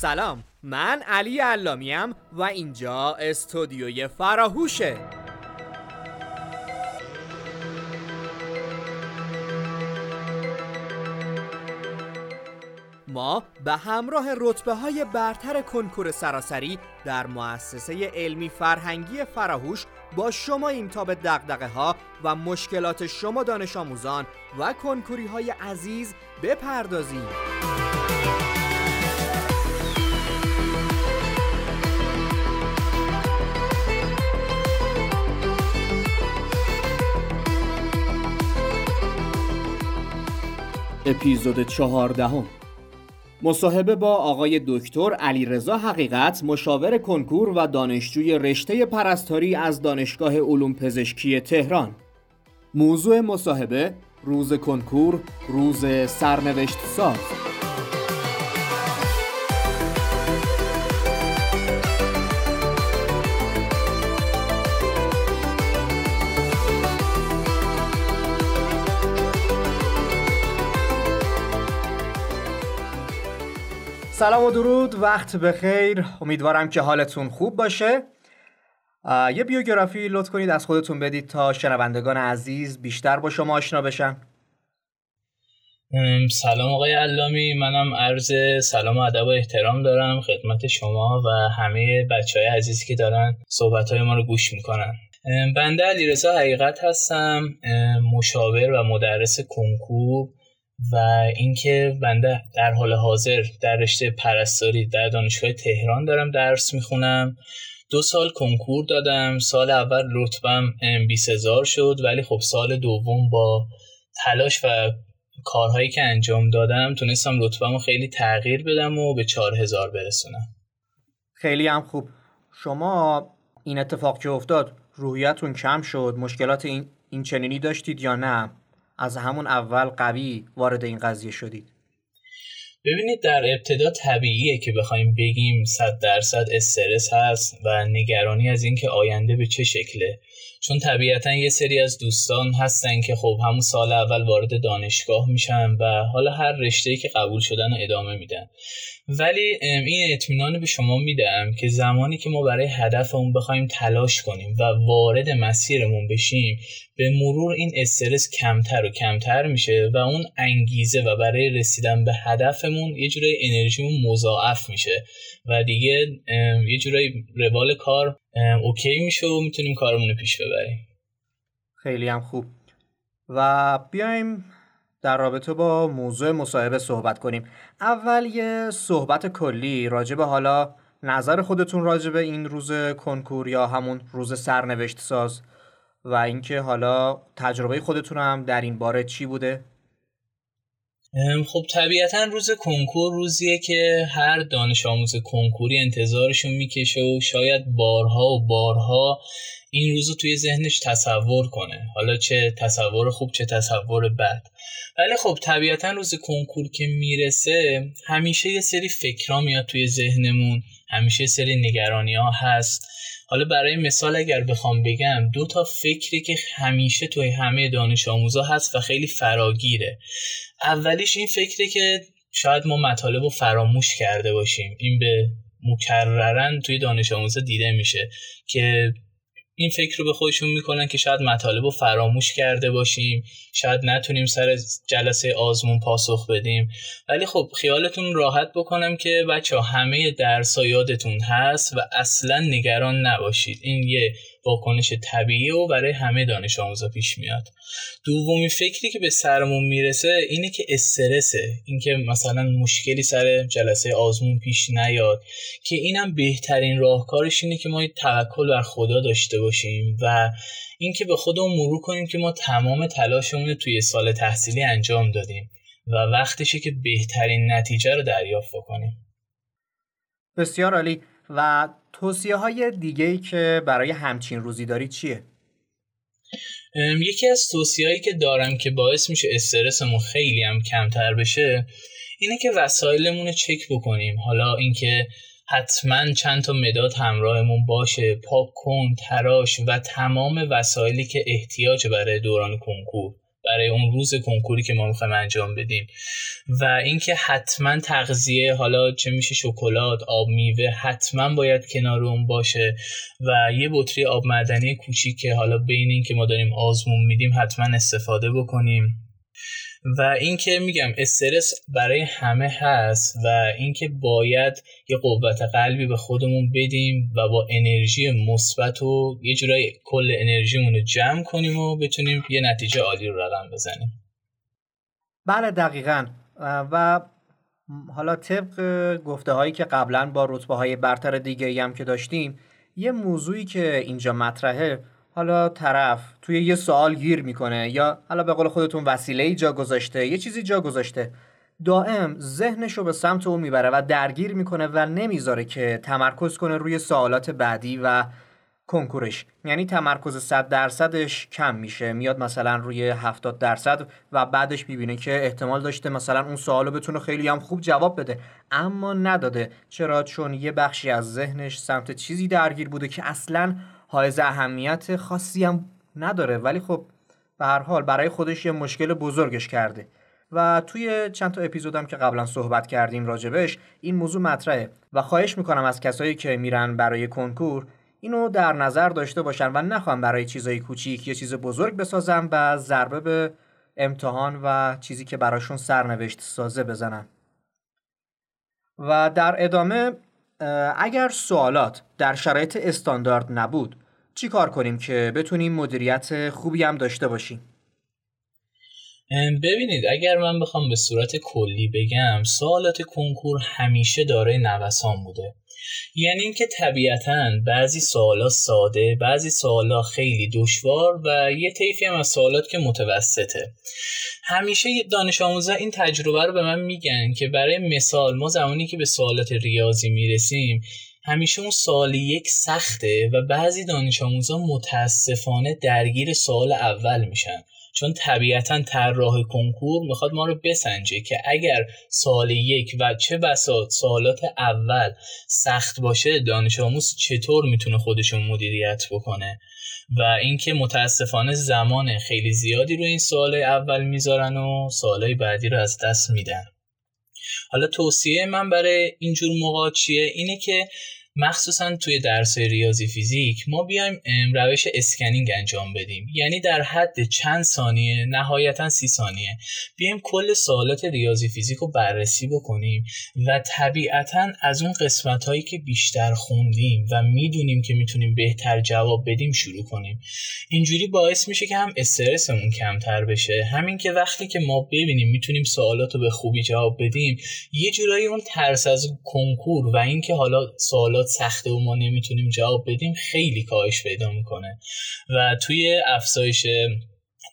سلام من علی علامیم و اینجا استودیوی فراهوشه. ما به همراه رتبه های برتر کنکور سراسری در مؤسسه علمی فرهنگی فراهوش با شما این تا به دقدقه ها و مشکلات شما دانش آموزان و کنکوری های عزیز بپردازیم. اپیزود چهاردهم. مصاحبه با آقای دکتر علیرضا حقیقت مشاور کنکور و دانشجوی رشته پرستاری از دانشگاه علوم پزشکی تهران. موضوع مصاحبه روز کنکور روز سرنوشت ساز. سلام و درود وقت بخیر. امیدوارم که حالتون خوب باشه. یه بیوگرافی لطف کنید از خودتون بدید تا شنوندگان عزیز بیشتر با شما آشنا بشن. سلام آقای علامی منم عرض سلام و ادب و احترام دارم خدمت شما و همه بچه های عزیزی که دارن صحبت های ما رو گوش می‌کنن. بنده علیرضا حقیقت هستم. مشاور و مدرس کنکور. و اینکه بنده در حال حاضر در رشته پرستاری در دانشگاه تهران دارم درس می‌خونم. دو سال کنکور دادم. سال اول رتبم 20 هزار شد ولی خب سال دوم با تلاش و کارهایی که انجام دادم تونستم رتبم خیلی تغییر بدم و به 4000 برسونم. خیلی هم خوب. شما این اتفاق که افتاد روحیتون کم شد. مشکلات این, این چنینی داشتید یا نه؟ از همون اول قوی وارد این قضیه شدید. ببینید در ابتدا طبیعیه که بخوایم بگیم صد درصد استرس هست و نگرانی از اینکه آینده به چه شکله. چون طبیعتا یه سری از دوستان هستن که خب همون سال اول وارد دانشگاه میشن و حالا هر رشته‌ای که قبول شدن رو ادامه میدن. ولی این اطمینان به شما میدم که زمانی که ما برای هدفمون بخوایم تلاش کنیم و وارد مسیرمون بشیم به مرور این استرس کمتر و کمتر میشه و اون انگیزه و برای رسیدن به هدفمون یه جورای انرژیمون مضاعف میشه و دیگه یه جورای روال کار اوکی میشه و می‌تونیم کارمون رو پیش ببریم. خیلی هم خوب. و بیایم در رابطه با موضوع مصاحبه صحبت کنیم. اول یه صحبت کلی راجع به حالا نظر خودتون راجع به این روز کنکور یا همون روز سرنوشت ساز و اینکه حالا تجربه خودتون هم در این باره چی بوده؟ خب طبیعتا روز کنکور روزیه که هر دانش آموز کنکوری انتظارشون می‌کشه و شاید بارها و بارها این روز رو توی ذهنش تصور کنه. حالا چه تصور خوب چه تصور بد. ولی خب طبیعتا روز کنکور که می‌رسه همیشه یه سری فکرها میاد توی ذهنمون. همیشه یه سری نگرانی ها هست. حالا برای مثال اگر بخوام بگم دو تا فکری که همیشه توی همه دانش آموزا هست و خیلی فراگیره. اولیش این فکره که شاید ما مطالب رو فراموش کرده باشیم. این به مکررن توی دانش آموزا دیده میشه که این فکر رو به خودشون می‌کنن که شاید مطالب رو فراموش کرده باشیم. شاید نتونیم سر جلسه آزمون پاسخ بدیم. ولی خب خیالتون راحت بکنم که بچه همه درس یادتون هست و اصلا نگران نباشید. این یه واکنش طبیعی و برای همه دانش آموزا پیش میاد. دومی فکری که به سرمون می‌رسه اینه که استرسه. اینکه مثلا مشکلی سر جلسه آزمون پیش نیاد. که اینم بهترین راهکارش اینه که ما توکل بر خدا داشته باشیم و اینکه به خودمون مرور کنیم که ما تمام تلاشمون توی سال تحصیلی انجام دادیم و وقتشه که بهترین نتیجه رو دریافت کنیم بسیار عالی. و توصیه های دیگه ای که برای همچین روزی داری چیه؟ یکی از توصیه که دارم که باعث میشه استرسمون خیلی هم کمتر بشه اینه که وسایلمون رو چک بکنیم حالا اینکه حتما چند تا مداد همراهمون باشه پاک کن تراش و تمام وسایلی که احتیاج برای دوران کنکور برای اون روز کنکوری که ما می‌خوایم انجام بدیم. و اینکه حتما تغذیه حالا چه میشه شکلات آب میوه حتما باید کنار اون باشه. و یه بطری آب معدنی کوچیک که حالا بین این که ما داریم آزمون میدیم حتما استفاده بکنیم. و اینکه میگم استرس برای همه هست و اینکه باید یه قوت قلبی به خودمون بدیم و با انرژی مثبت و یه جورایی کل انرژیمون رو جمع کنیم و بتونیم یه نتیجه عالی رو رقم بزنیم. بله دقیقا. و حالا طبق گفته هایی که قبلا با رتبه های برتر دیگه هم که داشتیم یه موضوعی که اینجا مطرحه حالا طرف توی یه سوال گیر می‌کنه یا حالا به قول خودتون وسیله ای جا گذاشته یه چیزی جا گذاشته. دائم ذهنش رو به سمت اون می‌بره و درگیر می‌کنه و نمی‌ذاره که تمرکز کنه روی سوالات بعدی و کنکورش. یعنی تمرکز 100 درصدش کم میشه میاد مثلا روی 70 درصد و بعدش می‌بینه که احتمال داشته مثلا اون سوالو بتونه خیلی هم خوب جواب بده. اما نداده. چرا؟ چون یه بخشی از ذهنش سمت چیزی درگیر بوده که اصلا حائز اهمیت خاصی هم نداره. ولی خب به هر حال برای خودش یه مشکل بزرگش کرده. و توی چند تا اپیزودم که قبلا صحبت کردیم راجبش این موضوع مطرحه. و خواهش می‌کنم از کسایی که میرن برای کنکور اینو در نظر داشته باشن و نخوام برای چیزای کوچیک یا چیز بزرگ بسازم و ضربه به امتحان و چیزی که براشون سرنوشت سازه بزنن و در ادامه اگر سوالات در شرایط استاندارد نبود چی کار کنیم که بتونیم مدیریت خوبی هم داشته باشیم؟ ببینید اگر من بخوام به صورت کلی بگم سوالات کنکور همیشه دارای نوسان بوده. یعنی اینکه طبیعتا بعضی سوالا ساده بعضی سوالا خیلی دشوار و یه طیفی هم از سوالات که متوسطه. همیشه دانش آموزا این تجربه رو به من میگن که برای مثال ما زمانی که به سوالات ریاضی می‌رسیم همیشه اون سوال یک سخته و بعضی دانش آموزا متاسفانه درگیر سوال اول میشن. چون طبیعتا طراح کنکور می‌خواد ما رو بسنجه که اگر سال یک و چه بسا سوالات اول سخت باشه دانش آموز چطور می‌تونه خودشون مدیریت بکنه؟ و اینکه متاسفانه زمان خیلی زیادی رو این سوال اول می‌ذارن و سوالای بعدی رو از دست میدن. حالا توصیه من برای اینجور موقع چیه؟ اینه که مخصوصا توی درس ریاضی فیزیک ما بیایم روش اسکنینگ انجام بدیم. یعنی در حد چند ثانیه؟ نهایتا سی ثانیه. بیایم کل سوالات ریاضی فیزیک رو بررسی بکنیم و طبیعتا از اون قسمت هایی که بیشتر خوندیم و می‌دونیم که می‌تونیم بهتر جواب بدیم شروع کنیم. اینجوری باعث میشه که هم استرسمون کمتر بشه. همین که وقتی که ما ببینیم می‌تونیم سوالات رو به خوبی جواب بدیم یه جورایی اون ترس از کنکور و اینکه حالا سوالات سخته و ما نمی‌تونیم جواب بدیم خیلی کاهش پیدا می‌کنه. و توی افزایش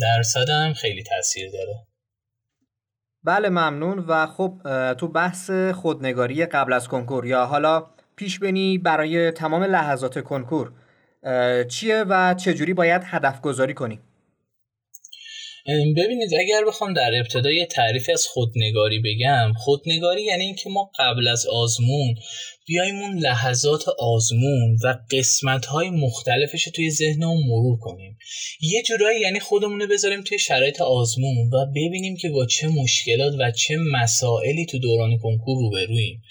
درصد هم خیلی تاثیر داره. بله ممنون. و خب تو بحث خودنگاری قبل از کنکور یا حالا پیش بینی برای تمام لحظات کنکور چیه و چجوری باید هدف گذاری کنیم ببینید اگر بخوام در ابتدای تعریف از خودنگاری بگم خودنگاری یعنی اینکه ما قبل از آزمون بیایم اون لحظات آزمون و قسمت های مختلفش رو توی ذهنمون مرور کنیم. یه جورایی یعنی خودمون رو بذاریم توی شرایط آزمون و ببینیم که با چه مشکلات و چه مسائلی تو دوران کنکور روبرویم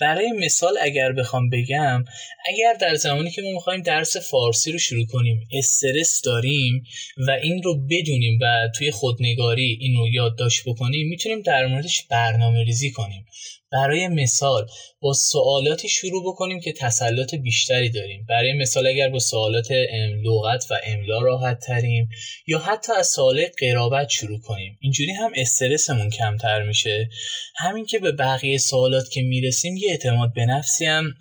برای مثال اگر بخوام بگم اگر در زمانی که ما می‌خوایم درس فارسی رو شروع کنیم استرس داریم و این رو بدونیم و توی خودنگاری این رو یادداشت بکنیم می‌تونیم در موردش برنامه ریزی کنیم. برای مثال با سوالاتی شروع بکنیم که تسلط بیشتری داریم. برای مثال اگر با سوالات لغت و املا راحت تریم یا حتی از سوال قرابت شروع کنیم. اینجوری هم استرسمون کمتر میشه. همین که به بقیه سوالات که می‌رسیم یه اعتماد به نفسی هم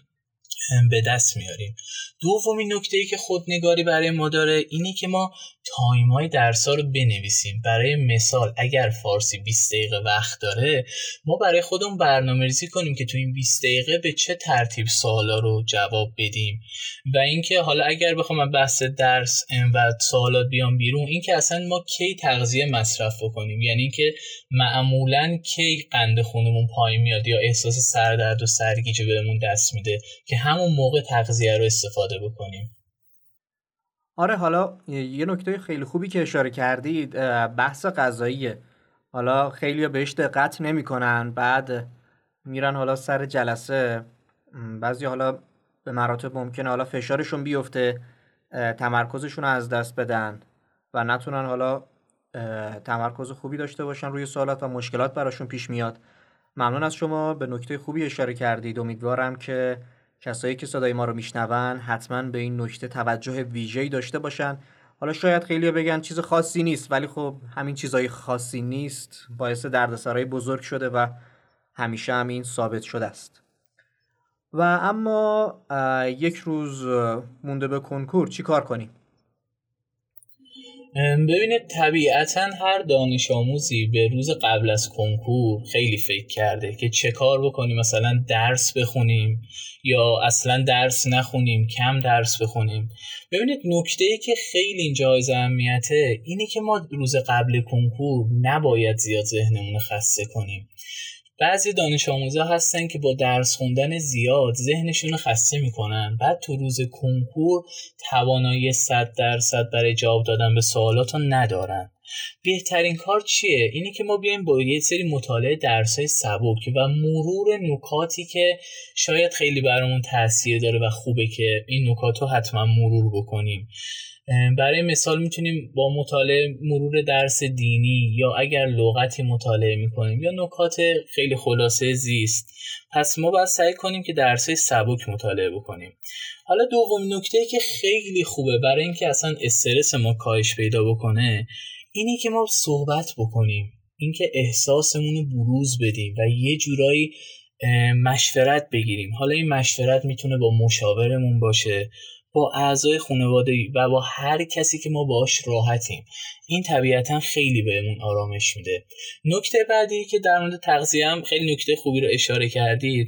به دست میاریم. دومین نکته ای که خودنگاری برای ما داره اینه که ما تایم های درس رو بنویسیم. برای مثال اگر فارسی 20 دقیقه وقت داره ما برای خودمون برنامه ریزی کنیم که تو این 20 دقیقه به چه ترتیب سوالا رو جواب بدیم. و اینکه حالا اگر بخوام بحث درس و سوالات بیام بیرون اینکه اصلا ما کی تغذیه مصرف بکنیم؟ یعنی اینکه معمولا کی قند خونمون پایین میاد یا احساس سردرد و سرگیجه بهمون دست میده که همون موقع تغذیه رو استفاده بکنیم. آره حالا یه نکته خیلی خوبی که اشاره کردید بحث غذاییه. حالا خیلی بهش دقت نمی‌کنن بعد میرن حالا سر جلسه. بعضی حالا به مراتب ممکنه حالا فشارشون بیفته تمرکزشون از دست بدن و نتونن حالا تمرکز خوبی داشته باشن روی سوالات و مشکلات براشون پیش میاد. ممنون از شما به نکته خوبی اشاره کردید. امیدوارم که کسایی که صدای ما رو میشنون حتما به این نکته توجه ویژه‌ای داشته باشن. حالا شاید خیلی بگن چیز خاصی نیست ولی خب همین چیزای خاصی نیست باعث دردسرای بزرگ شده و همیشه همین ثابت شده است. و اما یک روز مونده به کنکور چی کار کنیم؟ ببینید طبیعتا هر دانش آموزی به روز قبل از کنکور خیلی فکر کرده که چه کار بکنیم مثلا درس بخونیم یا اصلا درس نخونیم کم درس بخونیم. ببینید نکته ای که خیلی اینجا های اهمیته اینه که ما روز قبل کنکور نباید زیاد ذهنمون خسته کنیم. بعضی دانش آموزا هستن که با درس خوندن زیاد ذهنشون رو خسته می‌کنن. بعد تو روز کنکور توانایی 100 درصد برای جواب دادن به سوالات رو ندارن. بهترین کار چیه؟ اینه که ما بیایم با یه سری مطالعه درسای سبک و مرور نکاتی که شاید خیلی برامون تاثیر داره و خوبه که این نکات رو حتما مرور بکنیم. برای مثال می‌تونیم با مطالعه مرور درس دینی یا اگر لغتی مطالعه می‌کنیم یا نکات خیلی خلاصه زیست. پس ما باید سعی کنیم که درسای سبک مطالعه بکنیم. حالا دوم نکته که خیلی خوبه برای اینکه اصلا استرس ما کاهش پیدا بکنه اینی که ما صحبت بکنیم اینکه احساسمون رو بروز بدیم و یه جورایی مشورت بگیریم. حالا این مشورت می‌تونه با مشاورمون باشه با اعضای خانواده و با هر کسی که ما باش راحتیم. این طبیعتا خیلی بهمون آرامش میده. نکته بعدی که در مورد تغذیه هم خیلی نکته خوبی رو اشاره کردید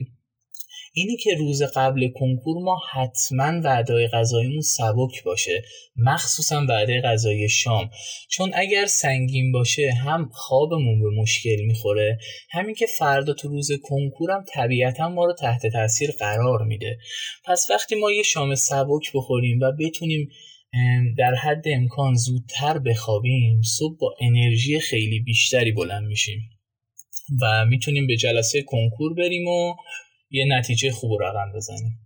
اینی که روز قبل کنکور ما حتما وعده غذاییمون سبک باشه مخصوصا وعده غذایی شام. چون اگر سنگین باشه هم خوابمون به مشکل می‌خوره همین که فردا تو روز کنکورم طبیعتا ما رو تحت تاثیر قرار میده. پس وقتی ما یه شام سبک بخوریم و بتونیم در حد امکان زودتر بخوابیم صبح با انرژی خیلی بیشتری بلند میشیم. و می‌تونیم به جلسه کنکور بریم و یه نتیجه خوب رقم بزنیم.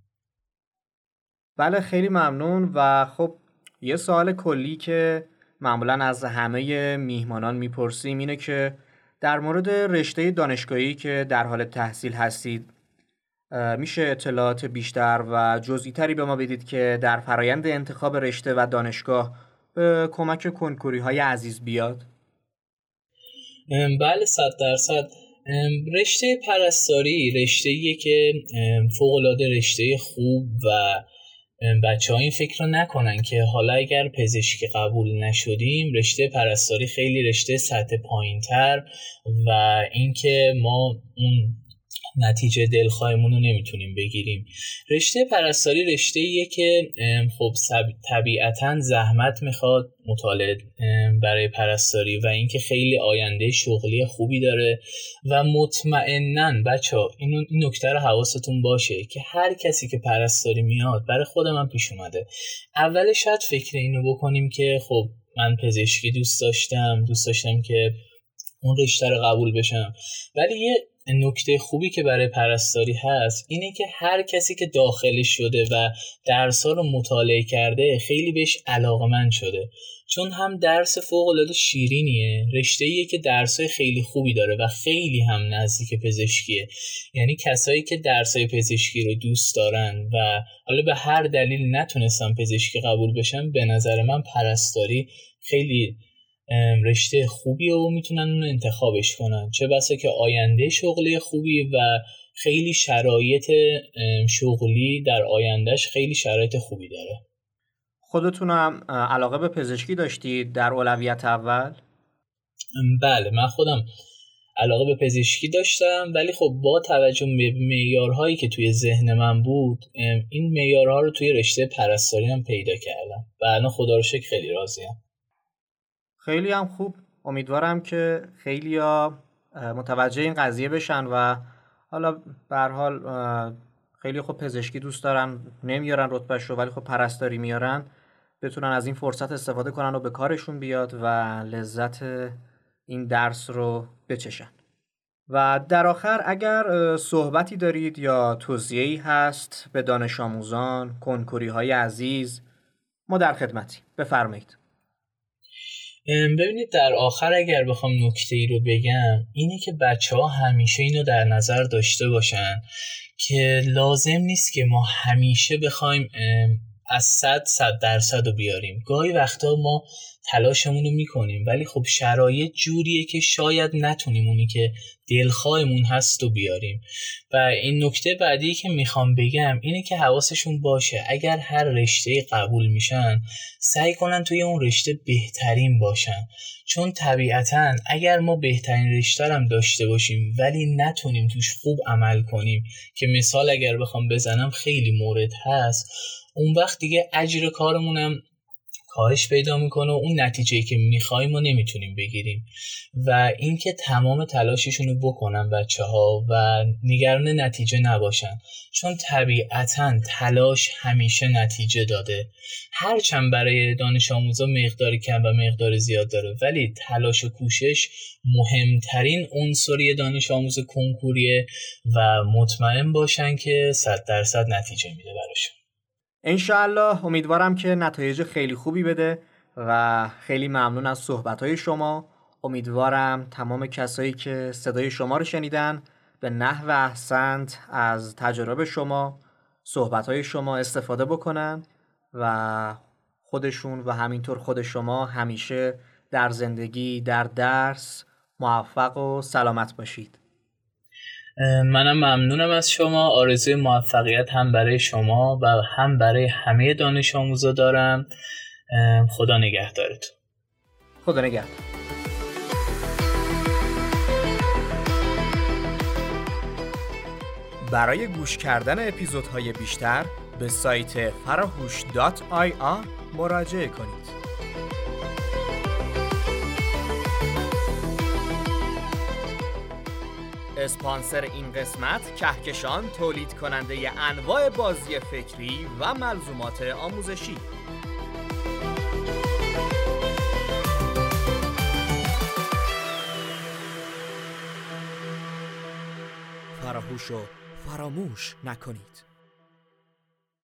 بله خیلی ممنون. و خب یه سوال کلی که معمولا از همه میهمانان می‌پرسیم اینه که در مورد رشته دانشگاهی که در حال تحصیل هستید میشه اطلاعات بیشتر و جزئی تری به ما بدید که در فرایند انتخاب رشته و دانشگاه به کمک کنکوری های عزیز بیاد؟ بله صد درصد. رشته پرستاری رشته که فوقالعاده رشته خوب و بچه ها این فکر رو نکنن که حالا اگر پزشکی قبول نشدیم رشته پرستاری خیلی رشته سطح پایین تر و اینکه ما اون نتیجه دلخواهمون رو نمی‌تونیم بگیریم. رشته پرستاری رشته ایه که خب طبیعتا زحمت می‌خواد مطالعه برای پرستاری و اینکه خیلی آینده شغلی خوبی داره و مطمئنا بچه ها این نکته رو حواستون باشه که هر کسی که پرستاری میاد برای خود من پیش اومده. اولش شاید فکر اینو بکنیم که خب من پزشکی دوست داشتم دوست داشتم که اون رشته رو قبول بشم. ولی یه نکته خوبی که برای پرستاری هست اینه که هر کسی که داخل شده و درسا رو مطالعه کرده خیلی بهش علاقمند شده. چون هم درس فوق العاده شیرینیه رشته ایه که درسای خیلی خوبی داره و خیلی هم نزدیک پزشکیه. یعنی کسایی که درسای پزشکی رو دوست دارن و حالا به هر دلیل نتونستن پزشکی قبول بشن به نظر من پرستاری خیلی رشته خوبی و می‌تونن اون انتخابش کنن. چه بسا که آینده شغلی خوبی و خیلی شرایط شغلی در آیندهش خیلی شرایط خوبی داره. خودتون هم علاقه به پزشکی داشتید در اولویت اول؟ بله من خودم علاقه به پزشکی داشتم ولی خب با توجه به معیارهایی که توی ذهن من بود این معیارها رو توی رشته پرستاری هم پیدا کردم. و الان خدا رو شکر خیلی راضیم. خیلی هم خوب. امیدوارم که خیلی ها متوجه این قضیه بشن و حالا به حال خیلی خوب پزشکی دوست دارن نمیارن رتبهش رو ولی خب پرستاری میارن بتونن از این فرصت استفاده کنن و به کارشون بیاد و لذت این درس رو بچشن. و در آخر اگر صحبتی دارید یا توضیحی هست به دانش آموزان، کنکوری های عزیز ما در خدمتی بفرمایید. ببینید در آخر اگر بخوام نکته ای رو بگم اینه که بچه ها همیشه اینو در نظر داشته باشن که لازم نیست که ما همیشه بخوایم از صد صد درصد رو بیاریم. گاهی وقتا ما تلاشمون رو می‌کنیم ولی خب شرایط جوریه که شاید نتونیم اونی که دلخواهمون هست و بیاریم. و این نکته بعدی که می‌خوام بگم اینه که حواسشون باشه. اگر هر رشته قبول میشن سعی کنن توی اون رشته بهترین باشن. چون طبیعتا اگر ما بهترین رشته هم داشته باشیم ولی نتونیم توش خوب عمل کنیم که مثال اگر بخوام بزنم خیلی مورد هست. اون وقت دیگه اجر کارمونم کاهش پیدا می‌کنه و اون نتیجه که می‌خوایم و نمی‌تونیم بگیریم. و اینکه تمام تلاششون رو بکنن بچه ها و نگران نتیجه نباشن. چون طبیعتا تلاش همیشه نتیجه داده. هرچند برای دانش آموزا مقدار کم و مقدار زیاد داره. ولی تلاش و کوشش مهمترین عنصری دانش آموز کنکوریه و مطمئن باشن که صد درصد نتیجه میده براشون. انشاءالله امیدوارم که نتایج خیلی خوبی بده و خیلی ممنون از صحبتهای شما. امیدوارم تمام کسایی که صدای شما رو شنیدن به نحو احسنت از تجربه شما صحبتهای شما استفاده بکنن و خودشون و همینطور خود شما همیشه در زندگی در درس موفق و سلامت باشید. منم ممنونم از شما. آرزوی موفقیت هم برای شما و هم برای همه دانش آموزا دارم. خدا نگهدارتون. خدا نگهدار. برای گوش کردن اپیزودهای بیشتر به سایت فراهوش مراجعه کنید. اسپانسر این قسمت کهکشان تولید کننده انواع بازی فکری و ملزومات آموزشی. فراموش و فراموش نکنید.